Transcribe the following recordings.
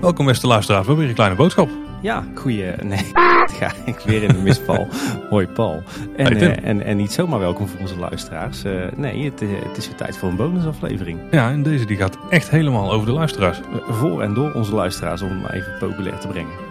Welkom beste luisteraars, we hebben weer een kleine boodschap. Ja, goeie. Nee, ga ik weer in de misval. Hoi Paul. En, Hey, eh, en, en niet zomaar welkom voor onze luisteraars. Eh, nee, het, eh, het is weer tijd voor een bonusaflevering. Ja, en deze die gaat echt helemaal over de luisteraars. Voor en door onze luisteraars, om hem even populair te brengen.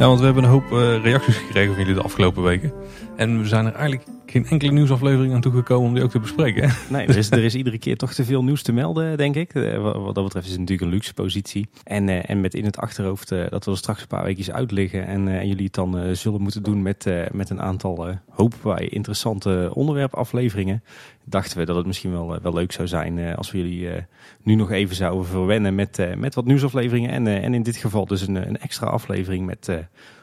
Ja, want we hebben een hoop eh, reacties gekregen van jullie de afgelopen weken. En we zijn er eigenlijk geen enkele nieuwsaflevering aan toegekomen om die ook te bespreken. Nee, er is, er is iedere keer toch te veel nieuws te melden, denk ik. Eh, Wat, dat betreft is het natuurlijk een luxe positie. En, eh, en met in het achterhoofd dat we er straks een paar weekjes uitliggen. En, en jullie het dan zullen moeten doen met, met een aantal, hopen wij, interessante onderwerpafleveringen. Dachten we dat het misschien wel, eh, wel leuk zou zijn eh, als we jullie eh, nu nog even zouden verwennen met, met wat nieuwsafleveringen. En, en in dit geval dus een, een extra aflevering met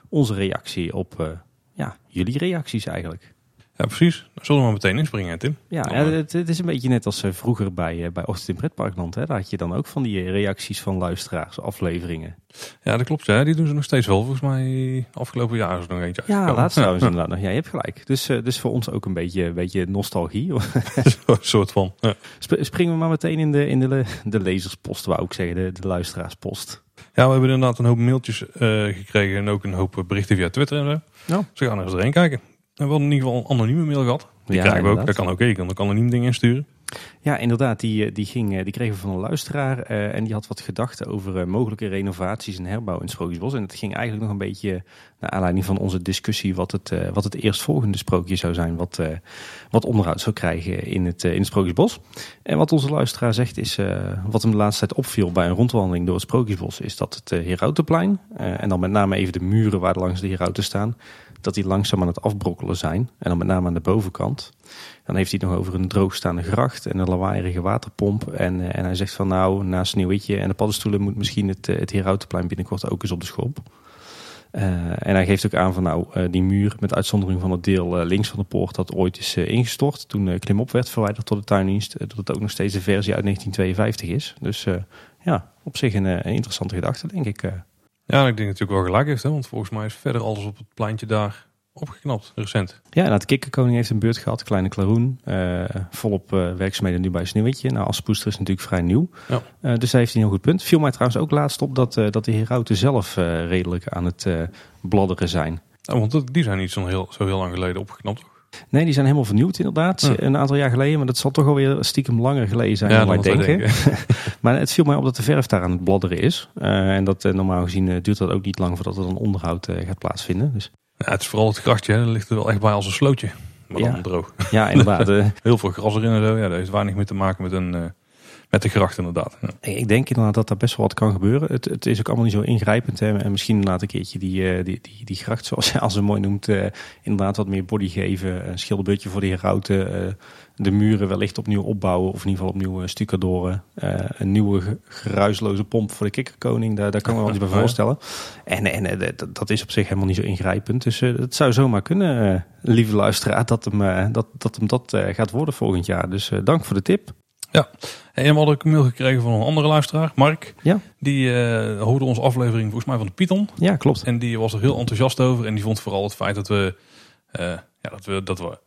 onze reactie op ja, jullie reacties eigenlijk. Ja, precies. Dan zullen we maar meteen inspringen, hè, Tim. Ja, ja, het, het is een beetje net als eh, vroeger bij, eh, bij Ochtend in Pretparkland. Hè? Daar had je dan ook van die eh, reacties van luisteraars, afleveringen. Ja, dat klopt. Ja. Die doen ze nog steeds wel. Volgens mij afgelopen jaar is er nog eentje Ja, laatst trouwens inderdaad nog. Ja, je hebt gelijk. Dus, dus voor ons ook een beetje, een beetje nostalgie. Zo'n soort van. Ja. Sp- Springen we maar meteen in de, in de, de lezerspost, wou ik zeggen, de, de luisteraarspost. ja, we hebben inderdaad een hoop mailtjes gekregen en ook een hoop berichten via Twitter en zo. Ja. Dus we gaan er eens doorheen kijken. We hadden in ieder geval een anonieme mail gehad. Die Ja, krijgen we ook. Dat kan ook. Ik kan ook anoniem dingen insturen. Ja, inderdaad. Die, eh, die, ging, eh, die kregen we van een luisteraar. eh, en die had wat gedachten over mogelijke renovaties en herbouw in het Sprookjesbos. En het ging eigenlijk nog een beetje naar aanleiding van onze discussie... wat het, wat het eerstvolgende sprookje zou zijn... wat, wat onderhoud zou krijgen in het, in het Sprookjesbos. En wat onze luisteraar zegt is... wat hem de laatste tijd opviel bij een rondwandeling door het Sprookjesbos... is dat het Herautenplein... en dan met name even de muren waar langs de Herauten staan... dat die langzaam aan het afbrokkelen zijn. En dan met name aan de bovenkant... Dan heeft hij het nog over een droogstaande gracht en een lawaaierige waterpomp. En, eh, en hij zegt van nou, na Sneeuwwitje en de paddenstoelen moet misschien het, eh, het Herautenplein binnenkort ook eens op de schop. Eh, en hij geeft ook aan van nou, die muur met uitzondering van het deel links van de poort dat ooit is ingestort. Toen klimop werd verwijderd tot de tuindienst. dat het ook nog steeds een versie uit 1952 is. Dus ja, op zich een, een interessante gedachte denk ik. Ja, ik denk natuurlijk wel gelijk heeft. Hè, want volgens mij is verder alles op het pleintje daar opgeknapt. Recent. Ja, nou, de kikkerkoning heeft een beurt gehad, Kleine Klaroen. eh, volop eh, werkzaamheden nu bij Sneeuwwitje. Nou, Aspoester is natuurlijk vrij nieuw. Ja. Eh, dus daar heeft hij een heel goed punt. Viel mij trouwens ook laatst op dat, dat de herauten zelf redelijk aan het bladderen zijn. Ja, want die zijn niet zo heel, zo heel lang geleden opgeknapt. Nee, die zijn helemaal vernieuwd inderdaad. Ja. Een aantal jaar geleden, maar dat zal toch alweer stiekem langer geleden zijn dan wij denken. Maar het viel mij op dat de verf daar aan het bladderen is. Eh, en dat eh, normaal gezien eh, duurt dat ook niet lang voordat er dan onderhoud gaat plaatsvinden. Dus Ja, het is vooral het grachtje. Hè. Dat ligt er wel echt bij als een slootje. Maar dan Ja. droog. ja, inderdaad. Heel veel gras erin en zo. Ja, dat heeft weinig meer te maken met, een, met de gracht inderdaad. Ja. Ik denk inderdaad dat daar best wel wat kan gebeuren. Het, het is ook allemaal niet zo ingrijpend. Hè. En misschien inderdaad een keertje die, eh, die, die, die gracht, zoals je als ze mooi noemt, eh, inderdaad wat meer body geven. Een schilderbeurtje voor de herauten. eh, de muren wellicht opnieuw opbouwen. Of in ieder geval opnieuw uh, stucadoren. Eh, een nieuwe ge- geruisloze pomp voor de kikkerkoning. Daar, daar kan ik me wel iets bij voorstellen. En, en dat, is op zich helemaal niet zo ingrijpend. Dus het zou zomaar kunnen, lieve luisteraar, dat hem dat, dat, hem dat gaat worden volgend jaar. Dus dank voor de tip. En we hadden ook een mail gekregen van een andere luisteraar, Mark. Ja. Die eh, hoorde onze aflevering volgens mij van de Python. Ja, klopt. En die was er heel enthousiast over. En die vond vooral het feit dat we, eh, ja, dat we, dat we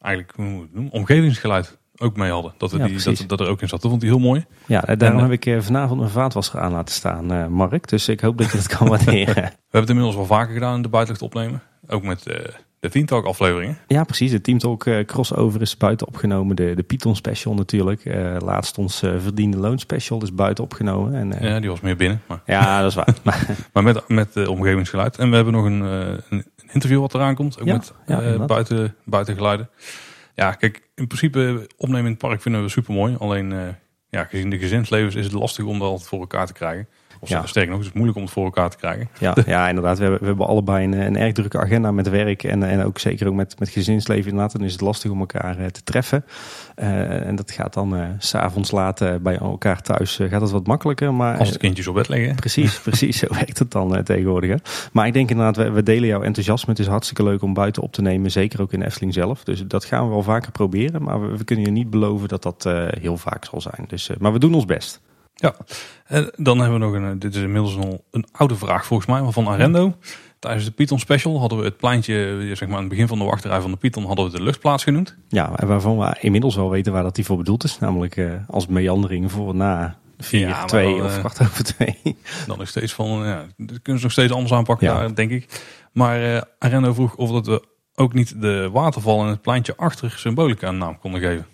eigenlijk omgevingsgeluid ook mee hadden. Dat, we Ja, die, dat, dat er ook in zat. Dat vond hij heel mooi. Ja, eh, daarom En, heb ik vanavond een vaatwasser aan laten staan, Mark. Dus ik hoop dat je dat kan waarderen. We hebben het inmiddels wel vaker gedaan in de buitenlucht opnemen. Ook met de Teen Talk afleveringen. ja, precies. De Team Talk eh, crossover is buiten opgenomen. De, de Python special natuurlijk. Eh, laatst ons eh, verdiende loon special is buiten opgenomen. En, Ja, die was meer binnen. Maar, ja, dat is waar. Maar, met, met omgevingsgeluid. En we hebben nog een, een interview wat eraan komt. Ook Ja, met ja, buiten, buitengeluiden. Ja, kijk, in principe opnemen in het park vinden we super mooi. Alleen, ja, gezien de gezinslevens is het lastig om dat voor elkaar te krijgen. Of Ja. sterker nog, het is moeilijk om het voor elkaar te krijgen. ja, ja, inderdaad. We hebben, we hebben allebei een, een erg drukke agenda met werk. En, en ook zeker ook met, met gezinsleven inderdaad. Dan is het lastig om elkaar eh, te treffen. Eh, en dat gaat dan eh, s s'avonds laat eh, bij elkaar thuis eh, gaat dat wat makkelijker. Maar Als de kindjes op bed liggen. Precies, precies. Zo werkt het dan eh, tegenwoordig. Hè? Maar ik denk inderdaad, we, we delen jouw enthousiasme. Het is hartstikke leuk om buiten op te nemen. Zeker ook in Efteling zelf. Dus dat gaan we wel vaker proberen. Maar we, we kunnen je niet beloven dat dat eh, heel vaak zal zijn. Dus, eh, maar we doen ons best. Ja, en dan hebben we nog een, eh, dit is inmiddels al een oude vraag volgens mij, maar van Arendo. Tijdens de Python Special hadden we het pleintje, zeg maar aan het begin van de wachtrij van de Python, hadden we de luchtplaats genoemd. Ja, en waarvan we inmiddels wel weten waar dat die voor bedoeld is. Namelijk uh, als meandering voor na 4, ja, 2 of kwart over 2. Dan is steeds van, ja, dat kunnen ze nog steeds anders aanpakken ja. daar, denk ik. Maar uh, Arendo vroeg of dat we ook niet de waterval en het pleintje achter symbolica een naam konden geven.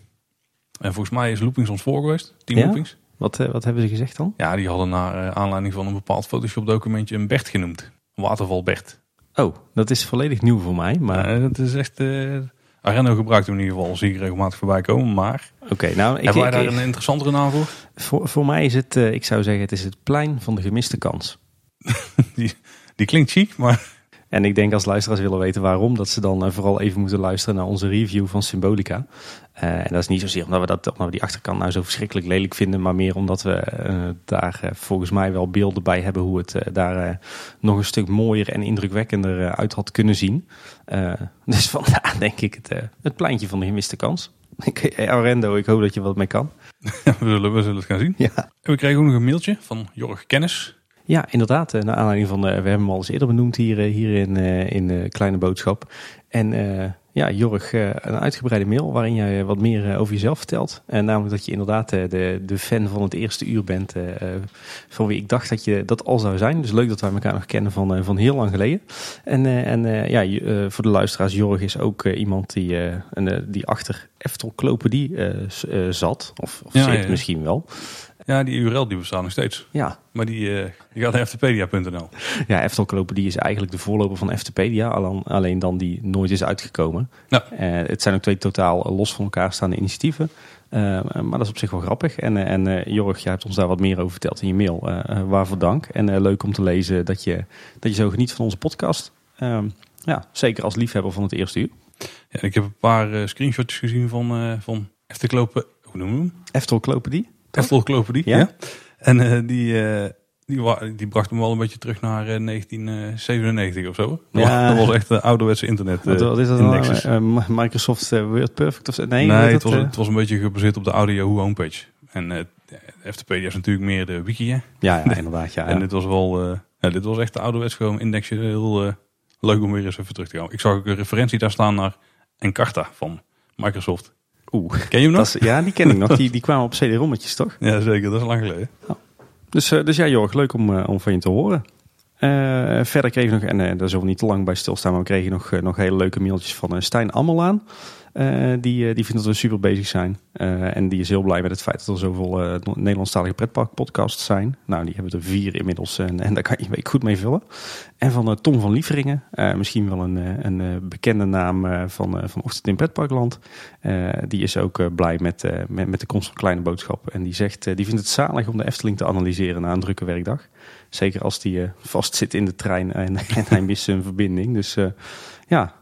En volgens mij is Loopings ons voor geweest, Team ja? Loopings. Wat, uh, wat hebben ze gezegd dan? Ja, die hadden naar uh, aanleiding van een bepaald Photoshop documentje een Bert genoemd. Waterval Bert. Oh, dat is volledig nieuw voor mij. Maar ja, dat is echt. Uh, Areno gebruikt hem in ieder geval, zie ik regelmatig voorbij komen. Maar. Oké, nou. Ik, hebben wij daar een interessantere naam voor? Voor, voor mij is het, uh, ik zou zeggen, het is het plein van de gemiste kans. die, die klinkt chic, maar. En ik denk als luisteraars willen weten waarom, dat ze dan uh, vooral even moeten luisteren naar onze review van Symbolica. Uh, en dat is niet zozeer omdat we, dat, omdat we die achterkant nou zo verschrikkelijk lelijk vinden, maar meer omdat we uh, daar volgens mij wel beelden bij hebben hoe het daar nog een stuk mooier en indrukwekkender uit had kunnen zien. dus vandaar denk ik het, het pleintje van de gemiste kans. Arendo, ik hoop dat je wat mee kan. we, zullen, we zullen het gaan zien. Ja. En we kregen ook nog een mailtje van Jorg Kennis. Ja, inderdaad. Eh, naar aanleiding van, uh, we hebben hem al eens eerder benoemd hier, eh, hier in, in Kleine Boodschap. En ja, Jorg, een uitgebreide mail waarin jij wat meer over jezelf vertelt. En namelijk dat je inderdaad de, de fan van het eerste uur bent, van wie ik dacht dat je dat al zou zijn. Dus leuk dat wij elkaar nog kennen van, van heel lang geleden. En, en ja, voor de luisteraars, Jorg is ook iemand die, die achter Eftel Klopedie zat. Of, of ja, zit misschien wel. Ja, die URL die bestaat nog steeds. Ja. Maar die, uh, die gaat naar ftpedia.nl. Ja, Eftelklopedie is eigenlijk de voorloper van Ftpedia, alleen dan die nooit is uitgekomen. Ja. Uh, het zijn ook twee totaal los van elkaar staande initiatieven. Uh, maar dat is op zich wel grappig. En, en Jorg, jij hebt ons daar wat meer over verteld in je mail. waarvoor dank. En leuk om te lezen dat je, dat je zo geniet van onze podcast. Ehm, ja, zeker als liefhebber van het eerste uur. Ja, ik heb een paar screenshots gezien van, van Eftelklopen, hoe noemen we hem? Eftelklopedie. Eftelklopedie, ja. ja. En uh, die, uh, die, die bracht hem wel een beetje terug naar uh, 1997 of zo. Ja. Dat was echt de ouderwetse internet. Wat, wat is dat nou? Microsoft Word Perfect of Nee, nee het, was, het was een beetje gebaseerd op de Audio homepage. En FTP is natuurlijk meer de wiki, hè? Ja, ja inderdaad. Ja, en dit was wel, ja, dit was echt de ouderwets gewoon indexje. Heel leuk om weer eens even terug te gaan. Ik zag ook een referentie daar staan naar Encarta van Microsoft. Oeh. Ken je hem nog? ja, die ken ik nog. Die, die kwamen op CD-rommetjes, toch? Ja, zeker. Dat is lang geleden. Dus, uh, dus ja, Jorg, leuk om, uh, om van je te horen. Uh, verder kreeg ik nog, en daar zullen we niet te lang bij stilstaan, maar we kregen nog, nog hele leuke mailtjes van Stijn Ammelaan. Uh, die, die vindt dat we super bezig zijn. Uh, en die is heel blij met het feit dat er zoveel Nederlandstalige pretparkpodcasts zijn. Nou, die hebben er vier inmiddels en, en daar kan je week goed mee vullen. En van Tom van Lieveringen, misschien wel een, een bekende naam van, van Ochtend in Pretparkland. die is ook blij met, met, met, de komst van Kleine Boodschap. En die zegt, die vindt het zalig om de Efteling te analyseren na een drukke werkdag. Zeker als die vast zit in de trein en, en hij mist zijn verbinding. Dus ja,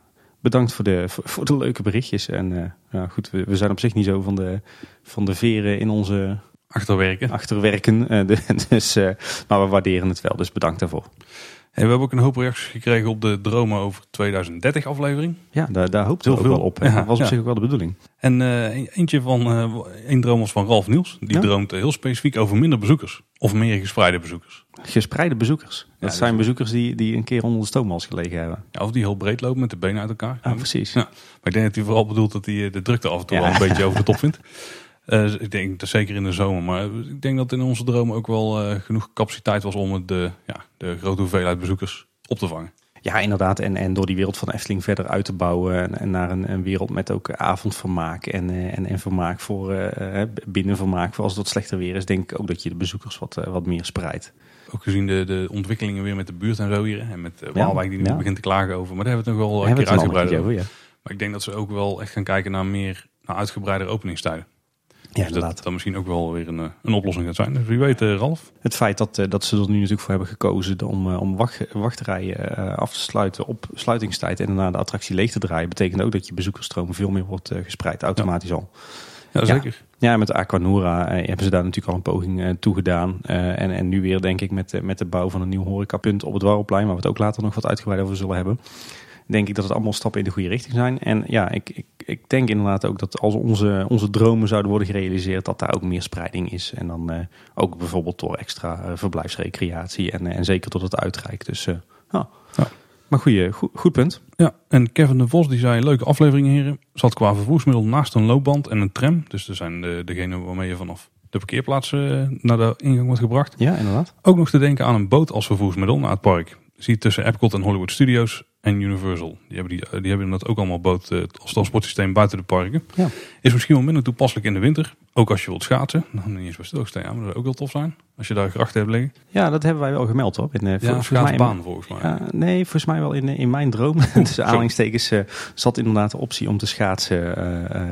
bedankt voor de, voor, de leuke berichtjes. En uh, ja, goed, we, we, zijn op zich niet zo van de, van de veren in onze... Achterwerken. Achterwerken. Uh, dus, uh, maar we waarderen het wel, dus bedankt daarvoor. En we hebben ook een hoop reacties gekregen op de Dromen over 2030 aflevering. Ja, daar, daar hoopte heel veel op. Ja, dat was op zich ook wel de bedoeling. En uh, eentje van, uh, een droom was van Ralf Niels. Die droomt heel specifiek over minder bezoekers. Of meer gespreide bezoekers. Gespreide bezoekers? Dat zijn bezoekers die, die een keer onder de stoommals gelegen hebben. Of die heel breed lopen met de benen uit elkaar. Ah, precies. Ja. Maar ik denk dat hij vooral bedoelt dat hij de drukte af en toe wel een beetje over de top vindt. Uh, ik denk dat zeker in de zomer. Maar ik denk dat in onze droom ook wel uh, genoeg capaciteit was om de, ja, de grote hoeveelheid bezoekers op te vangen. Ja, inderdaad. En, en door die wereld van Efteling verder uit te bouwen. En, en naar een, een, wereld met ook avondvermaak en, uh, en, en vermaak voor uh, binnenvermaak. Voor als het wat slechter weer is, denk ik ook dat je de bezoekers wat, wat meer spreidt. Ook gezien de, de ontwikkelingen weer met de buurt en zo hier. En met Waalwijk die nu ja. begint te klagen over. Maar daar hebben we het nog wel een keer uitgebreid over. Ja. Maar ik denk dat ze ook wel echt gaan kijken naar meer naar uitgebreider openingstijden. Ja, dus dat dan misschien ook wel weer een, eh, een oplossing gaat zijn. Dus wie weet, uh, Ralf. Het feit dat, uh, dat ze er nu natuurlijk voor hebben gekozen om, om wacht, wachtrijen af te sluiten op sluitingstijd en daarna de attractie leeg te draaien, betekent ook dat je bezoekersstroom veel meer wordt gespreid, automatisch ja. al. Ja, zeker. Ja, ja met Aquanura hebben ze daar natuurlijk al een poging toe gedaan. en, en nu weer denk ik met, met de bouw van een nieuw horecapunt op het Warrelplein, waar we het ook later nog wat uitgebreid over zullen hebben denk ik dat het allemaal stappen in de goede richting zijn. En ja, ik, ik, ik denk inderdaad ook dat als onze, onze dromen zouden worden gerealiseerd, dat daar ook meer spreiding is. En dan uh, ook bijvoorbeeld door extra uh, verblijfsrecreatie en, en zeker tot het uitreikt. Dus uh, ja. Maar goeie, goed, goed punt. Ja, en Kevin de Vos die zei, leuke afleveringen heren. Zat qua vervoersmiddel naast een loopband en een tram. Dus er zijn de, degene waarmee je vanaf de parkeerplaats naar de ingang wordt gebracht. Ja, inderdaad. Ook nog te denken aan een boot als vervoersmiddel naar het park. Zie tussen Epcot en Hollywood Studios en Universal. Die hebben, die, die hebben dat ook allemaal boot uh, als transportsysteem buiten de parken. Ja. Is misschien wel minder toepasselijk in de winter. Ook als je wilt schaatsen. Dan niet eens bij stilstaan. Maar dat zou ook wel tof zijn. Als je daar grachten hebt liggen. Ja, dat hebben wij wel gemeld hoor. In, uh, ja, schaatsbaan volgens mij. Ja, nee, volgens mij wel in, in mijn droom. dus aanhalingstekens uh, zat inderdaad de optie om te schaatsen.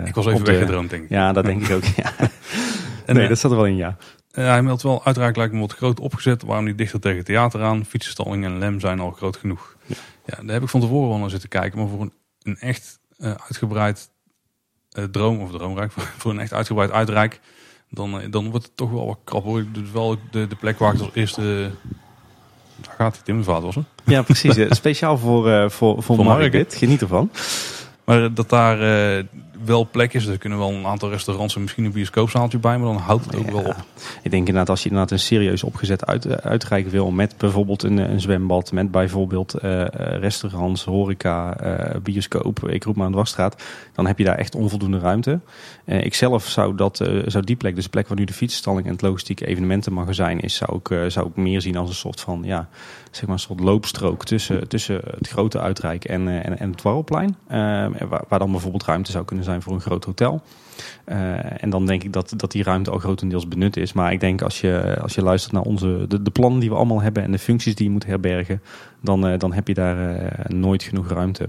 ik was even weggedroomd denk ik. Ja, dat denk ik ook. Ja. En, nee, dat zat er wel in ja. Uh, hij meldt wel, uiteraard lijkt me wat groot opgezet. Waarom niet dichter tegen theater aan? Fietsenstalling en lem zijn al groot genoeg. Ja. ja, daar heb ik van tevoren wel naar zitten kijken. Maar voor een, een echt uh, uitgebreid uh, droom, of droomrijk, voor een echt uitgebreid uitrijk, dan, dan wordt het toch wel wat krap hoor. Dus wel de, de plek waar ik als eerste... Daar gaat het in was het? Ja, precies. Speciaal voor, voor, voor, voor Market. Geniet ervan. Maar dat daar wel plek is. Er kunnen wel een aantal restaurants en misschien een bioscoopzaaltje bij, maar dan houdt het ook wel op. Ik denk inderdaad als je inderdaad een serieus opgezet uit, eh, uitreiken wil met bijvoorbeeld een, een zwembad, met bijvoorbeeld uh, restaurants, horeca, uh, bioscoop, ik roep maar aan de wasstraat, dan heb je daar echt onvoldoende ruimte. Uh, ik zelf zou, dat, zou die plek, dus de plek waar nu de fietsstalling en het logistieke evenementenmagazijn is, zou ik, zou ik meer zien als een soort van, ja, zeg maar een soort loopstrook tussen, tussen het grote uitrijk en, en, en het Warrelplein. waar, waar dan bijvoorbeeld ruimte zou kunnen zijn voor een groot hotel. Uh, en dan denk ik dat, dat die ruimte al grotendeels benut is. Maar ik denk als je, als je luistert naar onze, de, de plannen die we allemaal hebben en de functies die je moet herbergen, dan, uh, dan heb je daar uh, nooit genoeg ruimte.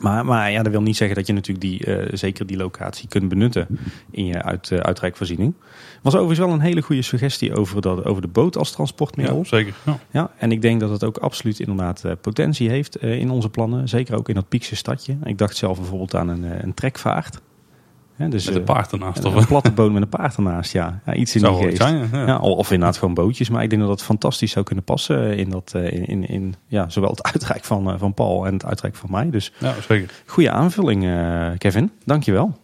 Maar, maar ja, dat wil niet zeggen dat je natuurlijk die, uh, zeker die locatie kunt benutten in je uit, uh, uitrijkvoorziening. Was overigens wel een hele goede suggestie over, dat, over de boot als transportmiddel. Ja, zeker. Ja. ja. en ik denk dat het ook absoluut inderdaad uh, potentie heeft in onze plannen. Zeker ook in dat Piekse stadje. Ik dacht zelf bijvoorbeeld aan een, een trekvaart. Ja, dus, met een paard ernaast? Of? Een platte boot met een paard ernaast, ja. ja iets in die geest. Zijn, ja. ja. of inderdaad gewoon bootjes. Maar ik denk dat dat fantastisch zou kunnen passen in, dat, in, in, in ja, zowel het uitrijk van, van Paul en het uitrijk van mij. Dus ja, zeker. Goede aanvulling, uh, Kevin. Dankjewel.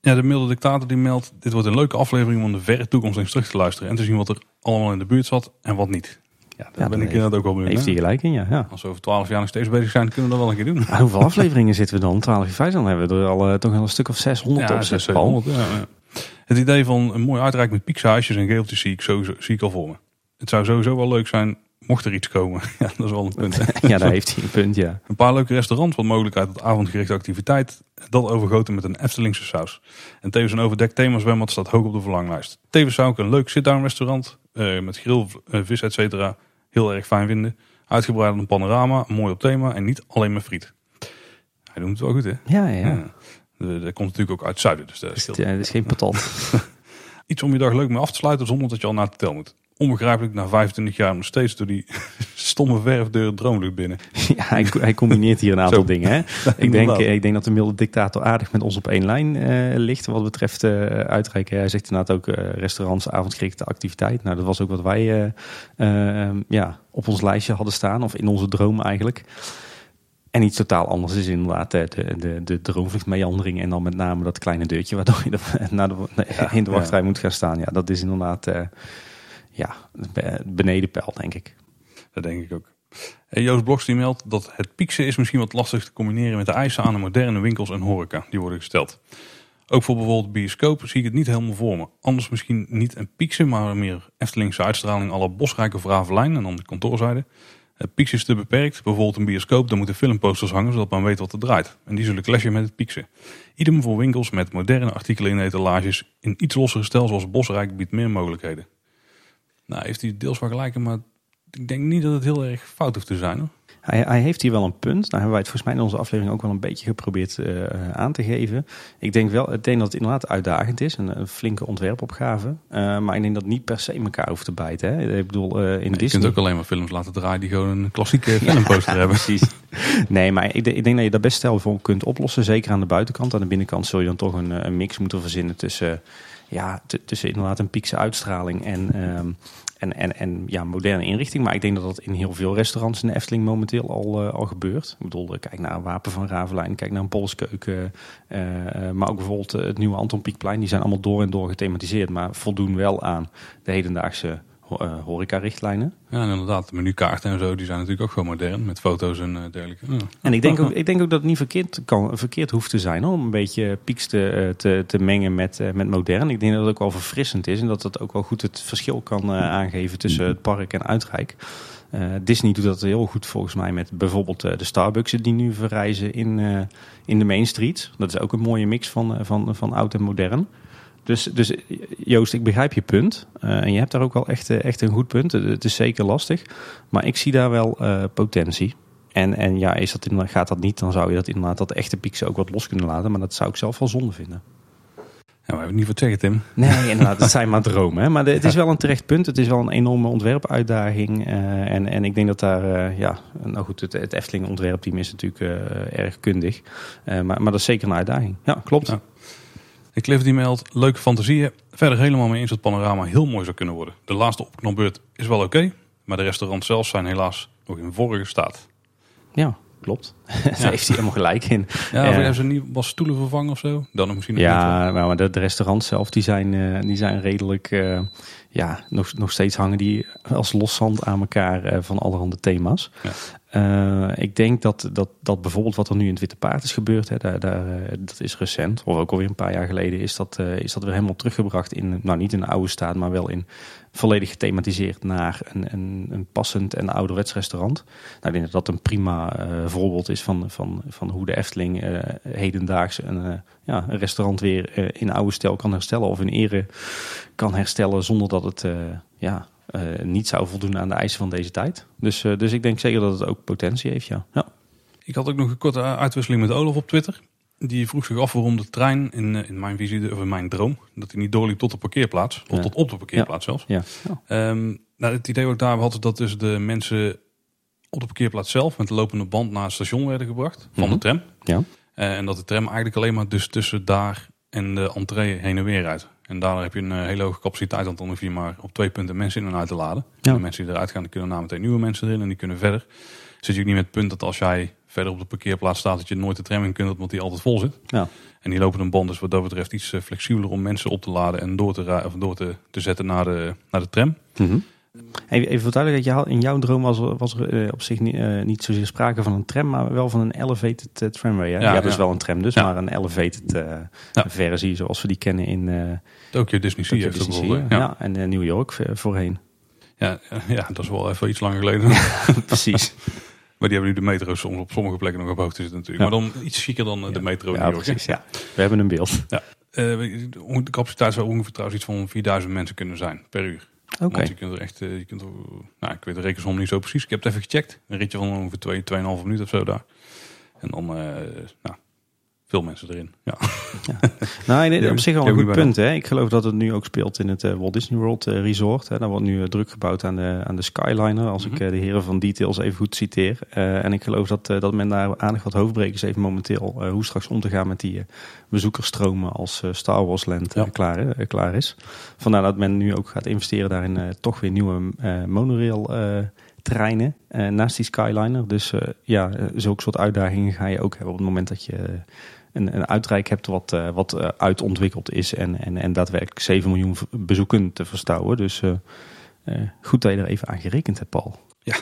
Ja, de milde dictator die meldt... Dit wordt een leuke aflevering om de verre toekomst eens terug te luisteren... en te zien wat er allemaal in de buurt zat en wat niet. Ja, daar ben ik inderdaad ook wel benieuwd. Heeft hij gelijk in, ja. ja. Als we over twaalf jaar nog steeds bezig zijn, kunnen we dat wel een keer doen. Hoeveel afleveringen zitten we dan? Twaalf jaar Dan hebben we er al uh, toch wel een stuk of 600 ja, op. 600, ja, ja. Het idee van een mooi uitrijk met piekshuisjes en geeltjes zie ik, sowieso, zie ik al voor me. Het zou sowieso wel leuk zijn mocht er iets komen. Ja, dat is wel een punt. ja, daar heeft hij een punt, ja. Een paar leuke restaurants wat mogelijkheid tot avondgerichte activiteit. Dat overgoten met een Eftelingse saus. En tevens een overdekt themazwembad staat hoog op de verlanglijst. Tevens zou ik een leuk sit-down restaurant uh, met grill, uh, vis, et cetera heel erg fijn vinden. Uitgebreid een panorama, mooi op thema en niet alleen maar friet. Hij doet het wel goed, hè? Ja, ja. ja. Dat komt natuurlijk ook uit het zuiden. Dus dat is, ja, dat is geen patat. Iets om je dag leuk mee af te sluiten zonder dat je al naar het hotel moet onbegrijpelijk na 25 jaar nog steeds door die stomme verfdeur droomlucht binnen. Ja, hij, hij combineert hier een aantal dingen. Hè? ik, denk, ik denk dat de milde dictator aardig met ons op één lijn uh, ligt wat betreft uh, uitreiken. Hij zegt inderdaad ook uh, restaurants, avondgerichte activiteit. Nou, dat was ook wat wij ja, op ons lijstje hadden staan, of in onze droom eigenlijk. En iets totaal anders is inderdaad de, de, de, de droomvluchtmeandering. En dan met name dat kleine deurtje waardoor je naar de, in de wachtrij ja. moet gaan staan. Ja, dat is inderdaad ja, beneden peil, denk ik. Dat denk ik ook. Joost Bloks die meldt dat het pieksen is misschien wat lastig te combineren met de eisen aan de moderne winkels en horeca die worden gesteld. Ook voor bijvoorbeeld bioscoop zie ik het niet helemaal voor me. Anders misschien niet een pieksen, maar meer Eftelingse uitstraling alle Bosrijke Vravelijn en dan de kantoorzijde. Het pieksen is te beperkt. Bijvoorbeeld een bioscoop, dan moeten filmposters hangen zodat men weet wat er draait. En die zullen clashen met het pieksen. Idem voor winkels met moderne artikelen in etalages. In iets lossere stijl zoals Bosrijk biedt meer mogelijkheden. Nou, heeft hij deels wel gelijk, maar ik denk niet dat het heel erg fout hoeft te zijn. Hoor. Hij, hij, heeft hier wel een punt. Nou hebben wij het volgens mij in onze aflevering ook wel een beetje geprobeerd uh, aan te geven. Ik denk wel, het denk dat het inderdaad uitdagend is. Een, een flinke ontwerpopgave. Uh, maar ik denk dat niet per se elkaar hoeft te bijten. Hè. Ik bedoel, uh, in nee, Disney... Je kunt ook alleen maar films laten draaien die gewoon een klassieke filmposter hebben. Precies. Nee, maar ik, ik, denk dat je daar best stel voor kunt oplossen. Zeker aan de buitenkant. Aan de binnenkant zul je dan toch een, een mix moeten verzinnen tussen... Ja, tussen inderdaad een piekse uitstraling en, ehm, en, en, en ja, moderne inrichting. Maar ik denk dat dat in heel veel restaurants in de Efteling momenteel al, uh, al gebeurt. Ik bedoel, kijk naar een Wapen van Ravelijn, kijk naar een Polskeuken. Uh, maar ook bijvoorbeeld het nieuwe Anton Pieckplein. Die zijn allemaal door en door gethematiseerd. Maar voldoen wel aan de hedendaagse horeca-richtlijnen. Ja, en inderdaad, de menukaarten en zo, die zijn natuurlijk ook gewoon modern met foto's en dergelijke. En ik denk, ook, ik denk ook dat het niet verkeerd, kan, verkeerd hoeft te zijn om een beetje pieks te, te, te mengen met, met modern. Ik denk dat het ook wel verfrissend is en dat het ook wel goed het verschil kan aangeven tussen het park en Uitrijk. Uh, Disney doet dat heel goed volgens mij met bijvoorbeeld uh, de Starbucks die nu verrijzen in, uh, in de Main Street. Dat is ook een mooie mix van, van, van oud en modern. Dus, dus Joost, ik begrijp je punt. en je hebt daar ook wel echt, echt een goed punt. Het, is zeker lastig. Maar ik zie daar wel potentie. En, en ja, is dat in, gaat dat niet, dan zou je dat inderdaad dat echte pieksen ook wat los kunnen laten. Maar dat zou ik zelf wel zonde vinden. Ja, we hebben niet voor zeggen, Tim. Nee, inderdaad, dat zijn maar dromen. Hè? Maar het is wel een terecht punt. Het is wel een enorme ontwerpuitdaging. Uh, en, en ik denk dat daar, uh, ja, nou goed, het, het Efteling ontwerpteam is natuurlijk uh, erg kundig. maar, maar dat is zeker een uitdaging. Ja, klopt. Ja. Ik Cliff die meldt, leuke fantasieën. Verder helemaal mee eens dat het panorama heel mooi zou kunnen worden. De laatste opknopbeurt is wel oké, maar de restaurants zelf zijn helaas nog in vorige staat. Ja, klopt. Daar heeft hij helemaal gelijk in. Ja, of hebben ze niet was stoelen vervangen of zo? Dan misschien ja, maar de, de, restaurants zelf die zijn, uh, die zijn redelijk, uh, ja, nog, nog steeds hangen die als loszand aan elkaar uh, van allerhande thema's. Uh, ik denk dat, dat, dat bijvoorbeeld wat er nu in het Witte Paard is gebeurd, hè, daar, daar, dat is recent, of ook alweer een paar jaar geleden, is dat, uh, is dat weer helemaal teruggebracht in, nou niet in de oude staat, maar wel in volledig gethematiseerd naar een, een, een passend en ouderwets restaurant. Nou, ik denk dat dat een prima voorbeeld is van, van, van hoe de Efteling hedendaags een, ja, een restaurant weer in oude stijl kan herstellen of in ere kan herstellen zonder dat het ja, niet zou voldoen aan de eisen van deze tijd. Dus, dus ik denk zeker dat het ook potentie heeft, ja. ja. Ik had ook nog een korte uitwisseling met Olaf op Twitter. Die vroeg zich af waarom de trein in, in mijn visie, of in mijn droom, dat hij niet doorliep tot de parkeerplaats. Of tot op de parkeerplaats zelfs. Ja. Um, nou, het idee wat ik daar had, dat dus de mensen op de parkeerplaats zelf met de lopende band naar het station werden gebracht van de mhm. tram. Ja. Uh, en dat de tram eigenlijk alleen maar dus tussen daar en de entree heen en weer uit. En daardoor heb je een uh, hele hoge capaciteit, want dan hoef je maar op twee punten mensen in en uit te laden. Ja. de mensen die eruit gaan, die kunnen na meteen nieuwe mensen erin en die kunnen verder. Zit je ook niet met het punt dat als jij verder op de parkeerplaats staat, dat je nooit de tram in kunt, omdat die altijd vol zit. Ja. En die lopen een band dus wat dat betreft iets eh, flexibeler om mensen op te laden en door te, of door te, te zetten naar de, naar de tram. Mm Even voor duidelijkheid, in jouw droom was, was er eh, op zich niet, uh, niet zozeer sprake van een tram, maar wel van een elevated uh, tramway. Hè? Ja, ja, dus wel een tram dus, maar een elevated versie zoals we die kennen in Tokyo Disney Sea. Tokyo Disney sea ja. en New York voorheen. Ja, ja, dat is wel even iets langer geleden. Precies. Maar die hebben nu de metro soms op sommige plekken nog op hoogte zitten natuurlijk. Maar dan iets chiquer dan de metro in New York. Precies, ja. We hebben een beeld. Ja. de capaciteit zou ongeveer trouwens iets van 4000 mensen kunnen zijn per uur. Oké. Want je kunt er echt, eh, je kunt nou, ik weet de rekensom niet zo precies. Ik heb het even gecheckt. Een ritje van ongeveer 2, 2,5 minuten of zo daar. En dan, uh, nou, veel mensen erin. Ja. ja. Nou, nee, op zich wel een goed punt. Hè? Ik geloof dat het nu ook speelt in het uh, Walt Disney World uh, Resort. Hè? Daar wordt nu uh, druk gebouwd aan de, aan de Skyliner, als ik mhm. de heren van Details even goed citeer. en ik geloof dat, dat men daar aardig wat hoofdbrekers heeft momenteel. hoe straks om te gaan met die bezoekersstromen als Star Wars Land klaar, klaar is. Vandaar dat men nu ook gaat investeren daarin toch weer nieuwe monorail treinen naast die Skyliner. Dus ja, zulke soort uitdagingen ga je ook hebben op het moment dat je een, een uitrijk hebt wat, uh, wat uh, uitontwikkeld is en, en, en daadwerkelijk 7 miljoen bezoeken te verstouwen. Dus uh, goed dat je er even aan gerekend hebt, Paul. Ja,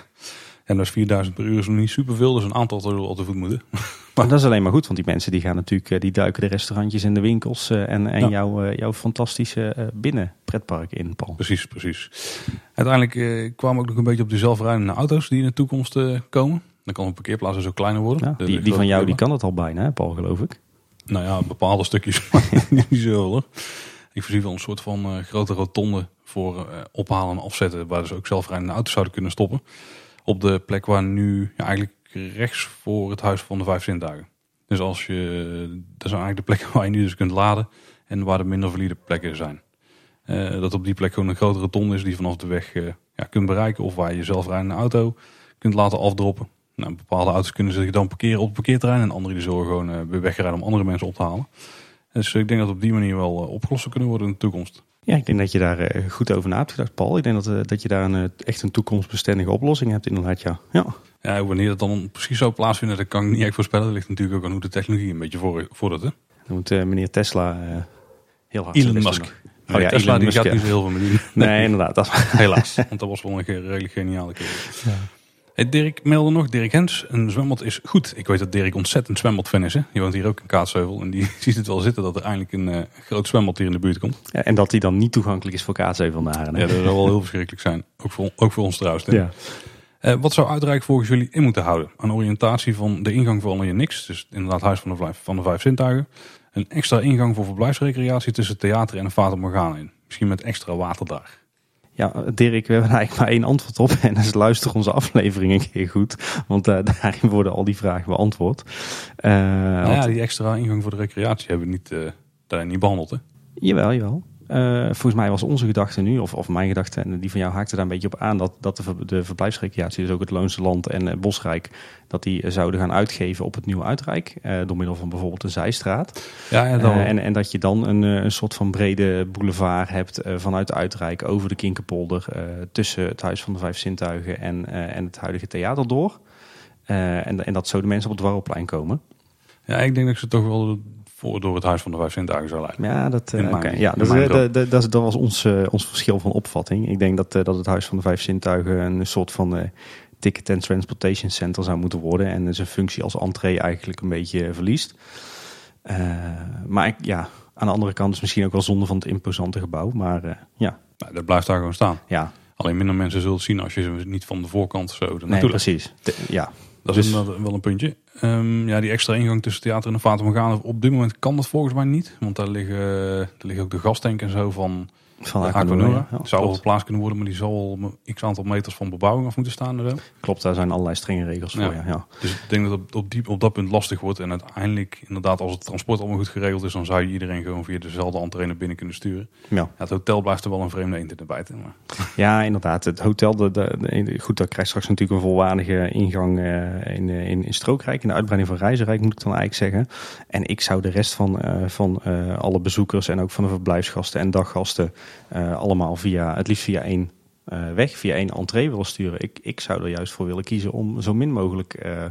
en dat is 4000 per uur is nog niet superveel, dus een aantal zullen al te voet moeten. Maar dat is alleen maar goed, want die mensen die gaan natuurlijk, die duiken de restaurantjes en de winkels en, en jouw, jouw fantastische binnen pretpark in, Paul. Precies, precies. Uiteindelijk kwamen ook nog een beetje op de zelfrijdende auto's die in de toekomst komen. Dan kan een parkeerplaats zo kleiner worden. die, die van jou die kan het al bijna, hè, Paul, geloof ik. Nou ja, bepaalde stukjes, maar niet zo hoor. Ik voorzie wel een soort van uh, grote rotonde voor uh, ophalen en afzetten. Waar dus ook zelfrijdende auto's zouden kunnen stoppen. Op de plek waar nu ja, eigenlijk rechts voor het huis van de vijf zintuigen. Dus als je, dat zijn eigenlijk de plekken waar je nu dus kunt laden. En waar de minder valide plekken zijn. Uh, dat op die plek gewoon een grotere rotonde is die vanaf de weg ja, kunt bereiken. Of waar je zelfrijdende auto kunt laten afdroppen. Nou, bepaalde auto's kunnen zich dan parkeren op het parkeerterrein. En andere die zullen gewoon uh, weer wegrijden om andere mensen op te halen. Dus ik denk dat op die manier wel uh, opgelost kunnen worden in de toekomst. Ja, ik denk dat je daar uh, goed over na hebt gedacht, Paul. Ik denk dat, dat je daar een, echt een toekomstbestendige oplossing hebt inderdaad, ja. ja. Ja, wanneer dat dan precies zou plaatsvinden, dat kan ik niet echt voorspellen. Dat ligt natuurlijk ook aan hoe de technologie een beetje voor, vordert. Hè? Dan moet meneer Tesla heel hard Elon Musk. Oh, ja, Tesla die gaat niet zo heel veel meer Nee, inderdaad. Dat Helaas, want dat was wel een redelijk geniale keer. Ja. Hey, Dirk meldde nog, Dirk Hens, een zwembad is goed. Ik weet dat Dirk ontzettend zwembadfan is. Hè? Die woont hier ook in Kaatsheuvel en die ziet het wel zitten dat er eindelijk een uh, groot zwembad hier in de buurt komt. Ja, en dat die dan niet toegankelijk is voor Kaatsheuvelnaren. Ja, dat zou wel heel verschrikkelijk zijn. Ook voor, ook voor ons trouwens. Ja. Uh, wat zou Uitrijk volgens jullie in moeten houden? Een oriëntatie van de ingang voor je niks. Dus inderdaad Huis van de, vijf, van de Vijf Zintuigen. Een extra ingang voor verblijfsrecreatie tussen theater en een Fata Morgana in. Misschien met extra water daar. Ja, Dirk, we hebben eigenlijk maar één antwoord op. En dat is luister onze aflevering een keer goed. Want uh, daarin worden al die vragen beantwoord. Uh, nou ja, die extra ingang voor de recreatie hebben we niet, uh, daar niet behandeld, hè? Jawel, jawel. Uh, volgens mij was onze gedachte nu, of, of mijn gedachte, en die van jou haakte daar een beetje op aan, dat, dat de, de verblijfsrecreatie, dus ook het Loonse Land en uh, Bosrijk, dat die zouden gaan uitgeven op het nieuwe Uitrijk. door middel van bijvoorbeeld een zijstraat. Ja, ja dan... en, en dat je dan een, een soort van brede boulevard hebt vanuit Uitrijk over de Kinkerpolder, tussen het Huis van de Vijf Zintuigen en, en het huidige theater door. en, en dat zo de mensen op het Dwarrelplein komen. Ja, ik denk dat ze toch wel voor door het Huis van de Vijf Zintuigen zou leiden. Ja, dat, uh, ja, dat, dat, dat, dat, was ons, uh, ons verschil van opvatting. Ik denk dat, uh, dat het Huis van de Vijf Zintuigen een soort van ticket and transportation center zou moeten worden. En zijn functie als entree eigenlijk een beetje verliest. maar ik, ja, aan de andere kant is misschien ook wel zonde van het imposante gebouw. Maar ja. Nou, dat blijft daar gewoon staan. Ja. Alleen minder mensen zullen het zien als je ze niet van de voorkant zo Nee, precies. ja. Dat is dus, wel een puntje. Um, ja, die extra ingang tussen theater en de Fata. Op dit moment kan dat volgens mij niet. Want daar liggen, daar liggen ook de gastank en zo van van Aquanura. Ja, zou plaats kunnen worden, maar die zal x aantal meters van bebouwing af moeten staan. Klopt, daar zijn allerlei strenge regels voor. Ja. ja. Dus ik denk dat het op, die, op dat punt lastig wordt. En uiteindelijk, inderdaad, als het transport allemaal goed geregeld is, dan zou je iedereen gewoon via dezelfde entree naar binnen kunnen sturen. Ja. het hotel blijft er wel een vreemde eend in de bijten. Maar. Ja, inderdaad. Het hotel, de, de, goed, dat krijgt straks natuurlijk een volwaardige ingang uh, in, in, in Strookrijk. In de uitbreiding van Reizenrijk moet ik dan eigenlijk zeggen. En ik zou de rest van, uh, van alle bezoekers en ook van de verblijfsgasten en daggasten allemaal via, het liefst via één uh, weg, via één entree willen sturen. Ik, ik zou er juist voor willen kiezen om zo min mogelijk uh,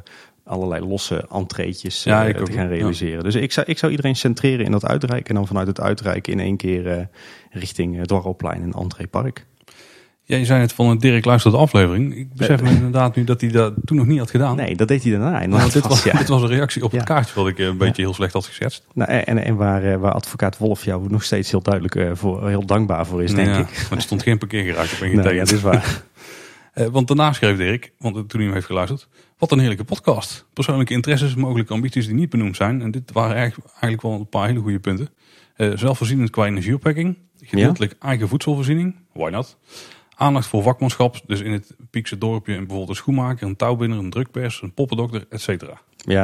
allerlei losse entreetjes uh, te gaan realiseren. Dus ik zou, ik zou iedereen centreren in dat uitreiken en dan vanuit het uitreiken in één keer richting uh, Dwarrelplein en Entreepark. Ja, je zei het van een Dirk luistert de aflevering. Ik besef me inderdaad nu dat hij dat toen nog niet had gedaan. Nee, dat deed hij daarna. Nou, dit, was, dit was een reactie op het kaartje wat ik een beetje heel slecht had geschetst. Nou, en, en waar, eh, waar advocaat Wolf jou nog steeds heel duidelijk voor, heel dankbaar voor is, denk ik. Maar er stond geen parkeergeraak op en geen Ja, dat is waar. want daarna schreef Dirk, want toen hij hem heeft geluisterd, wat een heerlijke podcast. Persoonlijke interesses, mogelijke ambities die niet benoemd zijn. En dit waren eigenlijk, eigenlijk wel een paar hele goede punten. Uh, zelfvoorzienend qua energieopwekking, gedeeltelijk eigen voedselvoorziening, why not? Aandacht voor vakmanschap, dus in het Piekse dorpje bijvoorbeeld een schoenmaker, een touwbinder, een drukpers, een poppendokter, et cetera. Ja,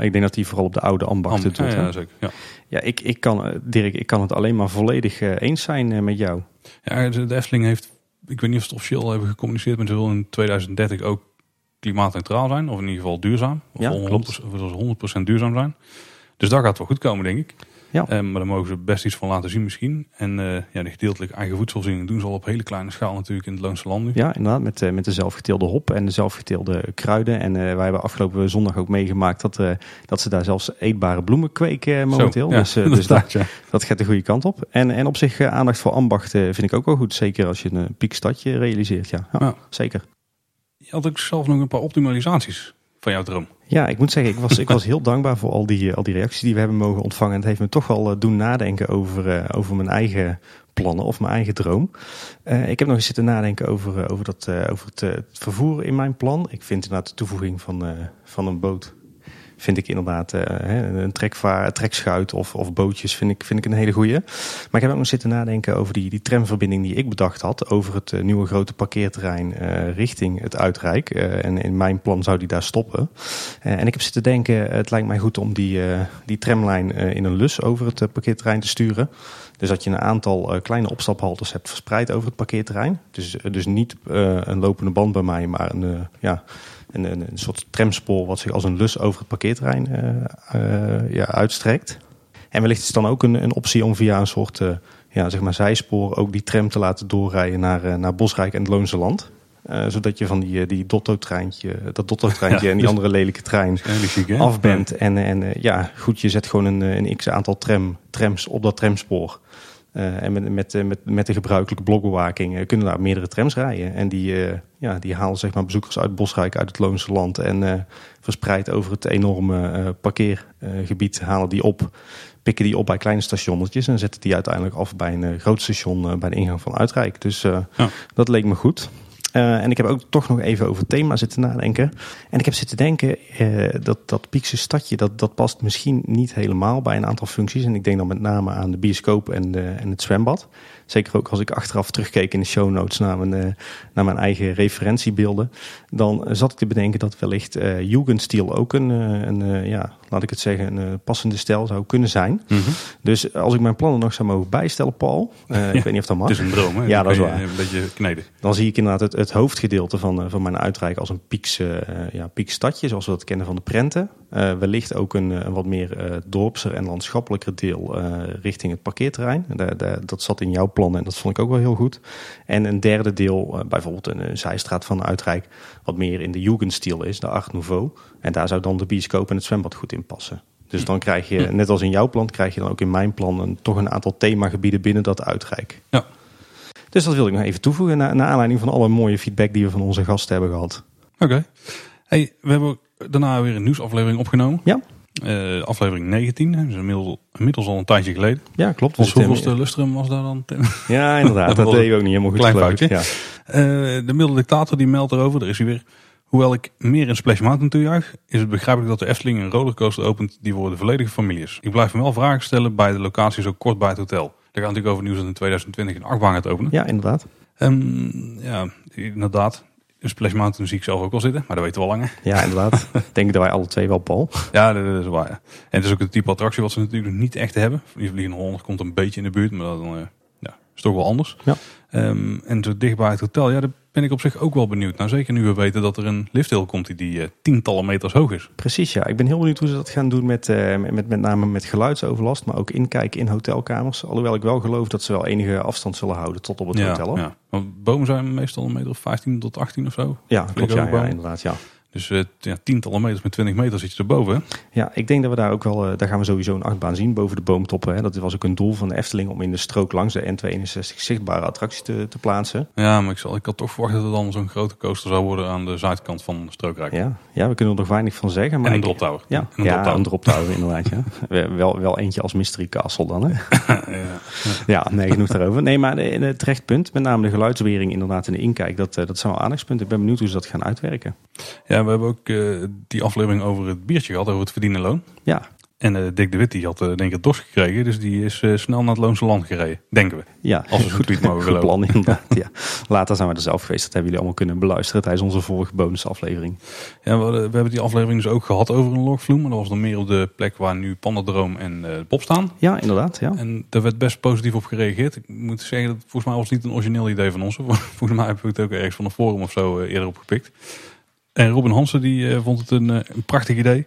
ik denk dat hij vooral op de oude ambachten doet. Ja, ja, zeker. Ja, ja ik, ik kan, eh, Dirk, ik kan het alleen maar volledig uh, eens zijn uh, met jou. Ja, de Efteling heeft, ik weet niet of het officieel hebben gecommuniceerd, maar ze willen in 2030 ook klimaatneutraal zijn, of in ieder geval duurzaam. Of ja, 100%, of 100% duurzaam zijn. Dus dat gaat wel goed komen, denk ik. Ja. Uh, maar daar mogen ze best iets van laten zien misschien. En uh, ja, de gedeeltelijke eigen voedselvoorziening doen ze al op hele kleine schaal natuurlijk in het Loonse Land nu. Ja, inderdaad. Met, uh, met de zelfgeteelde hop en de zelfgeteelde kruiden. En wij hebben afgelopen zondag ook meegemaakt dat, dat ze daar zelfs eetbare bloemen kweken momenteel. Zo, ja, dus dus dat, ja. dat gaat de goede kant op. En, en op zich aandacht voor ambacht vind ik ook wel goed. Zeker als je een piekstadje realiseert. Ja, ja, zeker. Je had ook zelf nog een paar optimalisaties van jouw droom. Ja, ik moet zeggen, ik was, ik was heel dankbaar voor al die, al die reacties die we hebben mogen ontvangen. Het heeft me toch wel eh, doen nadenken over, uh, over mijn eigen plannen of mijn eigen droom. Uh, ik heb nog eens zitten nadenken over, over, dat, over het, het, vervoer in mijn plan. Ik vind inderdaad de toevoeging van, van een boot vind ik inderdaad uh, een trekvaar, trekschuit of, of bootjes vind ik, vind ik een hele goeie. Maar ik heb ook nog zitten nadenken over die, die tramverbinding die ik bedacht had over het uh, nieuwe grote parkeerterrein uh, richting het Uitrijk. en in mijn plan zou die daar stoppen. en ik heb zitten denken, het lijkt mij goed om die, die tramlijn in een lus over het parkeerterrein te sturen. Dus dat je een aantal kleine opstaphaltes hebt verspreid over het parkeerterrein. Dus, dus niet een lopende band bij mij, maar een, ja, een, een, een, soort tramspoor wat zich als een lus over het parkeerterrein uh, ja, uitstrekt. En wellicht is het dan ook een, een optie om via een soort uh, ja, zeg maar zijspoor ook die tram te laten doorrijden naar, naar Bosrijk en het Loonse Land. zodat je van die, die Dotto-treintje, dat Dotto-treintje en die andere lelijke trein af bent. En, en ja, goed, je zet gewoon een, een x aantal tram, trams op dat tramspoor. en met, met, met, met de gebruikelijke blokbewaking kunnen daar meerdere trams rijden. En die, ja, die halen zeg maar, bezoekers uit Bosrijk, uit het Loonse land. En verspreid over het enorme parkeergebied halen die op pikken die op bij kleine stationnetjes en zetten die uiteindelijk af bij een groot station bij de ingang van Uitrijk. Dus dat leek me goed. Uh, en ik heb ook toch nog even over het thema zitten nadenken. En ik heb zitten denken uh, dat dat Piekse stadje, dat, dat past misschien niet helemaal bij een aantal functies. En ik denk dan met name aan de bioscoop en, de, en het zwembad. Zeker ook als ik achteraf terugkeek in de show notes naar mijn, uh, naar mijn eigen referentiebeelden. Dan zat ik te bedenken dat wellicht uh, Jugendstil ook een, een ja, laat ik het zeggen, een passende stijl zou kunnen zijn. Mm -hmm. Dus als ik mijn plannen nog zou mogen bijstellen, Paul. Ja, ik weet niet of dat mag. Het is een droom, hè? Ja, dat is waar. Een beetje kneden. Dan zie ik inderdaad het, het hoofdgedeelte van, van mijn uitrijk als een pieks, uh, ja, piekstadje, zoals we dat kennen van de prenten. Uh, wellicht ook een, een wat meer uh, dorpser en landschappelijker deel richting het parkeerterrein. Dat zat in jouw plannen en dat vond ik ook wel heel goed. En een derde deel, bijvoorbeeld een, een, zijstraat van uitrijk, wat meer in de Jugendstil is, de Art Nouveau. En daar zou dan de bioscoop en het zwembad goed in passen. Dus dan krijg je, net als in jouw plan, krijg je dan ook in mijn plan een, toch een aantal themagebieden binnen dat uitrijk. Ja. Dus dat wil ik nog even toevoegen naar, naar aanleiding van alle mooie feedback die we van onze gasten hebben gehad. Oké. Hey, we hebben daarna weer een nieuwsaflevering opgenomen. Ja. Uh, aflevering 19, dus inmiddels, inmiddels al een tijdje geleden. Ja, klopt. Dus hoeveelste lustrum was daar dan? Ja, inderdaad. dat, deed je ook niet helemaal goed. Klein foutje. Ja. Uh, de middeldictator die meldt erover, er is hij weer. Hoewel ik meer in Splash Mountain toejuich, is het begrijpelijk dat de Efteling een rollercoaster opent die voor de volledige familie is. Ik blijf me wel vragen stellen bij de locatie zo kort bij het hotel. Daar gaat natuurlijk over nieuws dat in 2020 een achtbaan gaat openen. Ja, inderdaad. Um, ja, inderdaad. Een Splash Mountain zie ik zelf ook wel zitten, maar dat weten we al langer. Ja, inderdaad. Denk dat wij alle twee wel, Paul. Ja, dat is waar. En het is ook het type attractie wat ze natuurlijk niet echt hebben. Die Vliegende Hollander komt een beetje in de buurt, maar dat uh, ja, is toch wel anders. Ja. Um, en zo dicht bij het hotel, ja, daar ben ik op zich ook wel benieuwd. Nou, zeker nu we weten dat er een lifthill komt die, die uh, tientallen meters hoog is. Precies, ja. Ik ben heel benieuwd hoe ze dat gaan doen met, uh, met, met name met geluidsoverlast, maar ook inkijken in hotelkamers. Alhoewel ik wel geloof dat ze wel enige afstand zullen houden tot op het ja, hotel. Ja. Want bomen zijn meestal een meter of 15 tot 18 of zo. Ja, klopt. Ja, ja, inderdaad, ja. Dus uh, ja, tientallen meters met 20 meter zit je erboven. Ja, ik denk dat we daar ook wel, uh, daar gaan we sowieso een achtbaan zien boven de boomtoppen. Hè. Dat was ook een doel van de Efteling om in de strook langs de N62 zichtbare attracties te, te plaatsen. Ja, maar ik, zal, ik had toch verwacht dat het dan zo'n grote coaster zou worden aan de zuidkant van de strookrijk. Ja, ja, we kunnen er nog weinig van zeggen. Maar en een drop tower. Ja, een ja, drop een drop tower inderdaad. Ja. wel, wel eentje als Mystery Castle dan. Hè? ja. ja, nee, genoeg daarover. Nee, maar het terecht punt, met name de geluidswering inderdaad in de inkijk, dat, dat zijn wel aandachtspunten. Ik ben benieuwd hoe ze dat gaan uitwerken. Ja, we hebben ook uh, die aflevering over het biertje gehad, over het verdienen loon. Ja. En uh, Dick de Wit die had uh, denk ik het dorst gekregen, dus die is uh, snel naar het Loonse Land gereden, denken we. Ja, als we goed, goed mogen plan inderdaad. ja. Later zijn we er zelf geweest, dat hebben jullie allemaal kunnen beluisteren tijdens onze vorige bonusaflevering. Ja, we, we, hebben die aflevering dus ook gehad over een logvloem, maar dat was dan meer op de plek waar nu Pandadroom en Pop staan. Ja, inderdaad. Ja. En daar werd best positief op gereageerd. Ik moet zeggen, dat volgens mij was het niet een origineel idee van ons. volgens mij hebben we het ook ergens van een forum of zo eerder opgepikt. En Robin Hansen die uh, vond het een, uh, een, prachtig idee.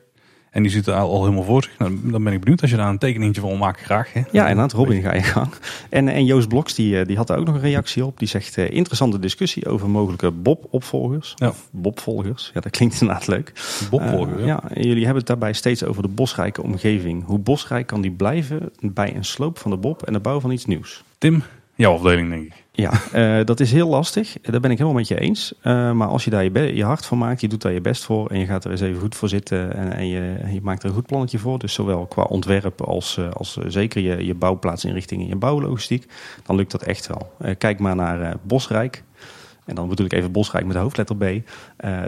En die zit er al, al helemaal voor zich. Nou, dan ben ik benieuwd als je daar een tekeningetje van maakt graag. Hè? Ja, inderdaad. Robin ga je gang. En, en Joost Bloks die, die had daar ook nog een reactie op. Die zegt uh, interessante discussie over mogelijke Bob-opvolgers. Ja. Of Bob-volgers. Ja, dat klinkt inderdaad leuk. Bob-volgers, ja. ja. Jullie hebben het daarbij steeds over de bosrijke omgeving. Hoe bosrijk kan die blijven bij een sloop van de Bob en de bouw van iets nieuws? Tim, jouw afdeling denk ik. Ja, uh, dat is heel lastig. Daar ben ik helemaal met je eens. Uh, maar als je daar je, je, hart van maakt, je doet daar je best voor en je gaat er eens even goed voor zitten en, en je, je, maakt er een goed plannetje voor. Dus zowel qua ontwerp als, uh, als zeker je, je bouwplaatsinrichting en je bouwlogistiek, dan lukt dat echt wel. kijk maar naar Bosrijk. En dan bedoel ik even Bosrijk met de hoofdletter B. Uh,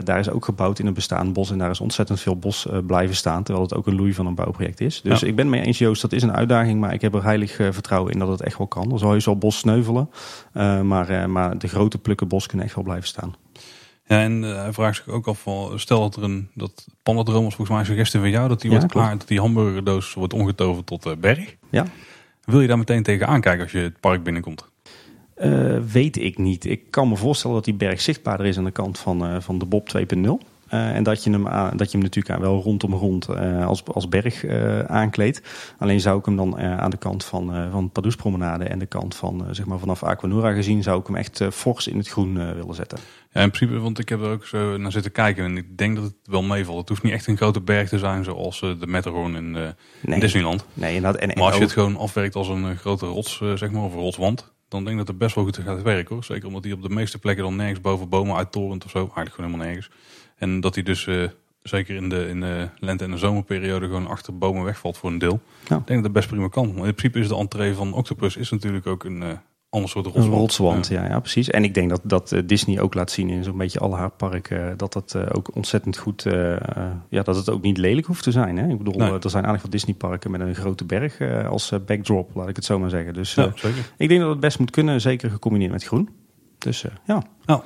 daar is ook gebouwd in een bestaand bos. En daar is ontzettend veel bos uh, blijven staan. Terwijl het ook een loei van een bouwproject is. Dus ja. ik ben mee eens, Joost, dat is een uitdaging. Maar ik heb er heilig uh, vertrouwen in dat het echt wel kan. Er zal heus wel bos sneuvelen. maar, maar de grote plukken bos kunnen echt wel blijven staan. Ja, en hij vraagt zich ook af stel dat er een, dat Pandadroom was volgens mij een suggestie van jou, dat die ja, wordt klaar, dat die hamburgerdoos wordt omgetoverd tot berg. Ja. Wil je daar meteen tegen aankijken als je het park binnenkomt? Uh, weet ik niet. Ik kan me voorstellen dat die berg zichtbaarder is aan de kant van, uh, van de Bob 2.0. Uh, en dat je, hem aan, dat je hem natuurlijk aan wel rondom rond als, als berg aankleedt. Alleen zou ik hem dan aan de kant van, van Padoespromenade en de kant van zeg maar vanaf Aquanura gezien, zou ik hem echt fors in het groen willen zetten. Ja, in principe, want ik heb er ook zo naar zitten kijken en ik denk dat het wel meevalt. Het hoeft niet echt een grote berg te zijn zoals de Matterhorn in, in Disneyland. Nee, en, en, maar als je het gewoon afwerkt als een grote rots, zeg maar, of een rotswand, dan denk ik dat het best wel goed gaat werken hoor. Zeker omdat hij op de meeste plekken dan nergens boven bomen uittorent of zo. Eigenlijk gewoon helemaal nergens. En dat hij dus zeker in de, in de lente- en de zomerperiode gewoon achter bomen wegvalt voor een deel. Ja. Ik denk dat het best prima kan. Maar in principe is de entree van Octopus is natuurlijk ook een uh, ander soort rotswand. Een rotswand, ja. ja. precies. En ik denk dat, dat eh, Disney ook laat zien in zo'n beetje alle haar parken, dat dat uh, ook ontzettend goed, ja, dat het ook niet lelijk hoeft te zijn. Hè? Ik bedoel, er zijn eigenlijk veel Disney parken met een grote berg als backdrop, laat ik het zo maar zeggen. Dus ja, ik denk dat het best moet kunnen, zeker gecombineerd met groen. Dus ja. Oh.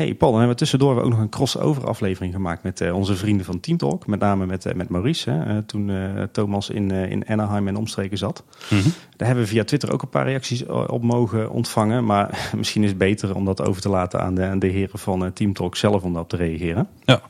Hey Paul, dan hebben we tussendoor ook nog een crossover aflevering gemaakt met uh, onze vrienden van Team Talk. Met name met, uh, met Maurice, hè, uh, toen Thomas in, in Anaheim en omstreken zat. Mm -hmm. Daar hebben we via Twitter ook een paar reacties op mogen ontvangen. Maar misschien is het beter om dat over te laten aan de, aan de heren van Team Talk zelf om daarop te reageren. Ja,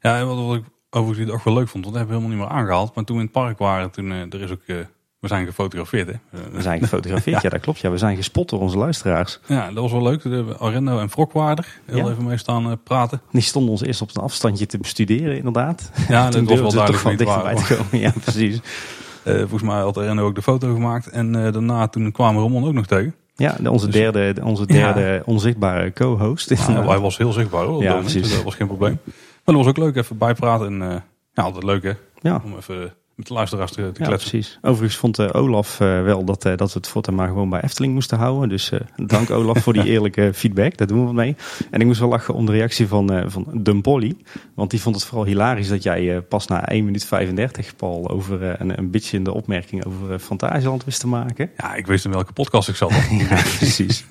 ja en wat, wat ik overigens ook wel leuk vond, want dat hebben we helemaal niet meer aangehaald. Maar toen we in het park waren, toen er is ook we zijn gefotografeerd, hè? We zijn gefotografeerd, ja, dat klopt. Ja, we zijn gespot door onze luisteraars. Ja, dat was wel leuk. De Arendo en Frokwaarder heel even mee staan uh, praten. Die stonden ons eerst op een afstandje te bestuderen, inderdaad. Ja, dat was wel duidelijk toch dichterbij te komen. Ja, precies. Uh, volgens mij had Arendo ook de foto gemaakt. En uh, daarna toen kwamen Ramon ook nog tegen. Ja, onze dus- derde, onze derde ja. onzichtbare co-host. Ja, hij was heel zichtbaar hoor. Ja, precies. Dat was geen probleem. Maar dat was ook leuk, even bijpraten. En ja, altijd leuk hè. Ja. Om even met de luisteraars te, te ja, precies. Overigens vond uh, Olaf uh, wel dat, uh, dat we het voortaan maar gewoon bij Efteling moesten houden. Dus dank Olaf voor die eerlijke feedback. Daar doen we wat mee. En ik moest wel lachen om de reactie van, van Dumpolly. Want die vond het vooral hilarisch dat jij pas na 1 minuut 35, Paul, over een, een beetje in de opmerking over Fantasieland wist te maken. Ja, ik wist in welke podcast ik zat. ja, precies.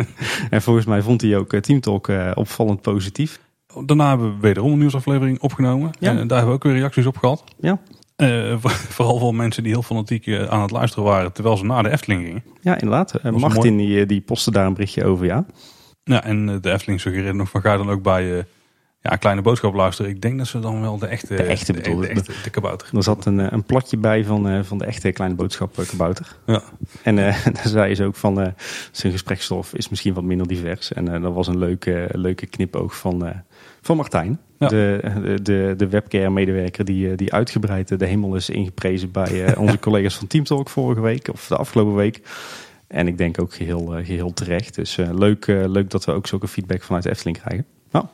en volgens mij vond hij ook Team Talk opvallend positief. Daarna hebben we wederom een nieuwsaflevering opgenomen. Ja. En daar hebben we ook weer reacties op gehad. Ja. Uh, vooral voor mensen die heel fanatiek uh, aan het luisteren waren terwijl ze naar de Efteling gingen. Ja, inderdaad. Uh, Martin die, die postte daar een berichtje over, ja. Ja, en de Efteling suggereerde nog van ga dan ook bij ja, Kleine Boodschap luisteren. Ik denk dat ze dan wel de echte, de echte, de, de, echte, de kabouter. Er zat een, een platje bij van, van de echte Kleine Boodschap kabouter. Ja. En daar zei ze ook van zijn gesprekstof is misschien wat minder divers. En dat was een leuke, leuke knipoog van, van Martijn. De, de, de webcare-medewerker die, die uitgebreid de hemel is ingeprezen bij onze collega's van Teamtalk vorige week of de afgelopen week. En ik denk ook geheel, geheel terecht. Dus leuk, leuk dat we ook zulke feedback vanuit Efteling krijgen. Nou.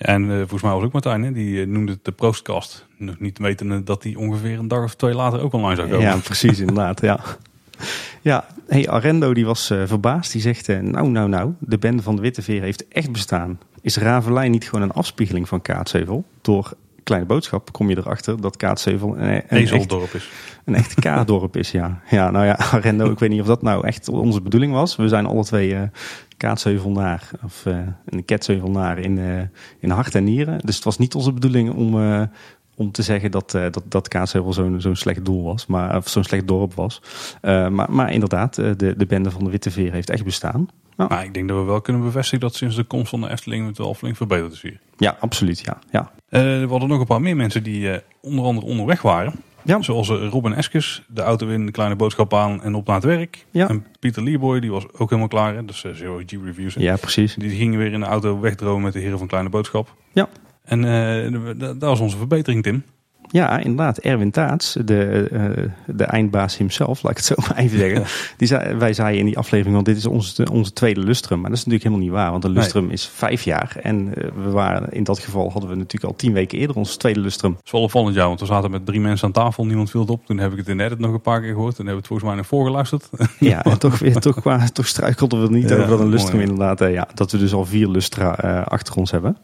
En uh, volgens mij was ook Martijn, hè? die noemde het de Proostcast. Nog niet wetende dat die ongeveer een dag of twee later ook online zou komen. Ja, precies, inderdaad. ja. Ja, hey, Arendo die was uh, verbaasd. Die zegt, nou, nou, nou, de bende van de Witte Veer heeft echt bestaan. Is Ravelijn niet gewoon een afspiegeling van Kaatsheuvel? Door Kleine Boodschap kom je erachter dat Kaatsheuvel een, een, Ezeldorp is. Een echt K-dorp is, ja. Ja, nou ja, Arendo, ik weet niet of dat nou echt onze bedoeling was. We zijn alle twee uh, Kaatsheuvelnaar, of uh, een Ketsheuvelnaar in, uh, in hart en nieren. Dus het was niet onze bedoeling om om te zeggen dat, uh, dat, dat Kaatsheuvel zo'n zo'n slecht doel was, maar, of zo'n slecht dorp was. Maar, maar inderdaad, de, de bende van de Witte Veer heeft echt bestaan. Nou. Maar ik denk dat we wel kunnen bevestigen dat sinds de komst van de Efteling het wel flink verbeterd is hier. Ja, absoluut. Ja, ja. er hadden nog een paar meer mensen die onder andere onderweg waren. Ja. Zoals Robin Eskes, de auto in de kleine boodschap aan en op naar het werk. Ja. En Pieter Leeboy, die was ook helemaal klaar. Hè? Dus Zero G Reviews. Ja, precies. Die gingen weer in de auto wegdromen met de heren van Kleine Boodschap. Ja. En uh, dat was onze verbetering, Tim. Ja, inderdaad. Erwin Taats, de, uh, de eindbaas himself, laat ik het zo maar even zeggen. Die zei, wij zeiden in die aflevering, want dit is onze, onze tweede lustrum. Maar dat is natuurlijk helemaal niet waar, want een lustrum nee. is vijf jaar. En uh, we waren, in dat geval hadden we natuurlijk al tien weken eerder ons tweede lustrum. Dat is wel opvallend, ja, want we zaten met drie mensen aan tafel, niemand viel het op. Toen heb ik het in edit nog een paar keer gehoord. Toen hebben we het volgens mij nog voorgeluisterd. Ja, en toch, weer, toch, qua, toch struikelden we niet ja, over dat een lustrum mooi, inderdaad. Uh, ja, dat we dus al vier lustra achter ons hebben.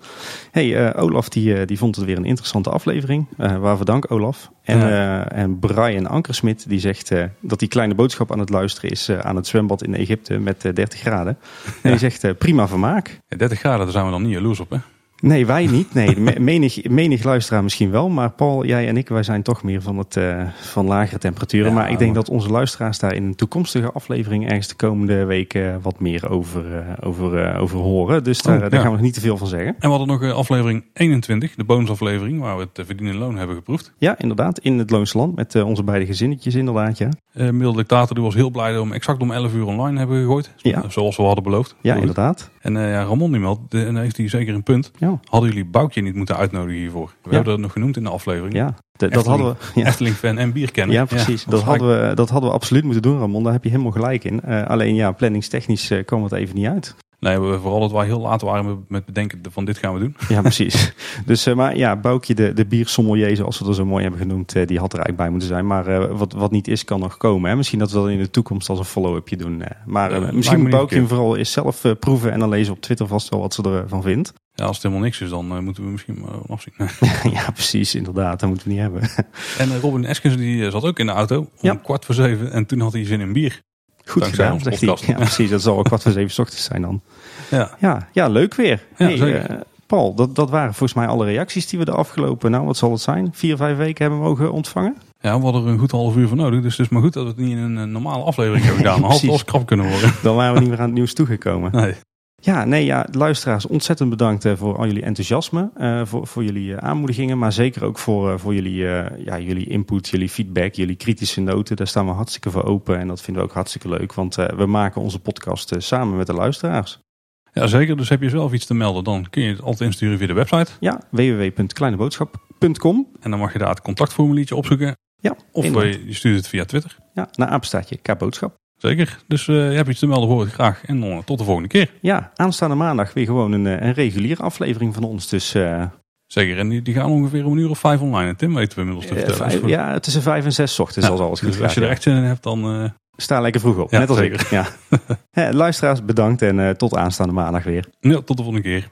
hey, Olaf die, die vond het weer een interessante aflevering. Waarvoor dank Olaf. En, ja. uh, en Brian Ankersmit die zegt uh, dat die kleine boodschap aan het luisteren is uh, aan het zwembad in Egypte met 30 graden. En die zegt prima vermaak. Ja, 30 graden, daar zijn we dan niet jaloers op hè? Nee, wij niet. Nee, menig, menig luisteraar misschien wel. Maar Paul, jij en ik, wij zijn toch meer van, het, uh, van lagere temperaturen. Ja, maar ik denk dat onze luisteraars daar in een toekomstige aflevering ergens de komende weken wat meer over, uh, over, uh, over horen. Dus daar, oh, daar gaan we nog niet te veel van zeggen. En we hadden nog aflevering 21, de bonusaflevering, waar we het verdienen loon hebben geproefd. Ja, inderdaad. In het Loonsland met onze beide gezinnetjes inderdaad, ja. Uh, Dictator die was heel blij dat we hem exact om 11 uur online hebben gegooid. Ja. Zoals we hadden beloofd. Ja, inderdaad. En ja, Ramon die meldt, en heeft hij zeker een punt. Ja. Hadden jullie Boukje niet moeten uitnodigen hiervoor? We hebben dat nog genoemd in de aflevering. Ja, dat hadden we. Ja. Efteling-fan en bierkenner. Ja, precies. dat, hadden we, dat hadden we absoluut moeten doen, Ramon. Daar heb je helemaal gelijk in. alleen ja, planningstechnisch uh, kwam het even niet uit. Nee, we vooral dat wij heel laat waren met bedenken van dit gaan we doen. Ja, precies. dus, uh, maar ja, Boukje, de, de biersommelier, zoals we dat zo mooi hebben genoemd, die had er eigenlijk bij moeten zijn. Maar wat, wat niet is, kan nog komen. Hè? Misschien dat we dat in de toekomst als een follow-upje doen. maar misschien moet Boukje vooral eens zelf proeven en dan lezen op Twitter vast wel wat ze ervan vindt. Ja, als het helemaal niks is, dan moeten we misschien maar afzien. ja, precies, inderdaad. Dat moeten we niet hebben. en Robin Eskens die zat ook in de auto om ja. kwart voor zeven en toen had hij zin in bier. Goed gedaan, zegt hij. Ja, precies. Dat zal ook kwart voor zeven ochtends zijn dan. Ja, ja, ja leuk weer. Ja, hey, uh, Paul, dat, dat waren volgens mij alle reacties die we de afgelopen, nou wat zal het zijn, vier, vijf weken hebben mogen ontvangen. Ja, we hadden er een goed half uur voor nodig. Dus het is maar goed dat we het niet in een normale aflevering hebben gedaan. Dan had het krap kunnen worden. Dan waren we niet meer aan het nieuws toegekomen. Nee. Ja, nee, ja, luisteraars, ontzettend bedankt uh, voor al jullie enthousiasme, uh, voor, voor jullie uh, aanmoedigingen, maar zeker ook voor, voor jullie, ja, jullie input, jullie feedback, jullie kritische noten. Daar staan we hartstikke voor open en dat vinden we ook hartstikke leuk, want we maken onze podcast samen met de luisteraars. Ja, zeker. Dus heb je zelf iets te melden, dan kun je het altijd insturen via de website. Ja, www.kleineboodschap.com. En dan mag je daar het contactformuliertje opzoeken. Ja, Of je stuurt het via Twitter. Ja, naar apenstaatje K-boodschap. Zeker. Dus uh, je hebt iets te melden, hoor ik graag. En dan tot de volgende keer. Ja, aanstaande maandag weer gewoon een, eh, een reguliere aflevering van ons. Dus... Uh... Zeker, en die, die, gaan ongeveer om een uur of vijf online. En Tim weten we inmiddels te vertellen. Vijf, ja, tussen vijf en zes ochtends ja, als alles dus Als je er echt zin in hebt, dan... Sta lekker vroeg op, net als zeker. ik. Ja. Luisteraars, bedankt en tot aanstaande maandag weer. Ja, tot de volgende keer.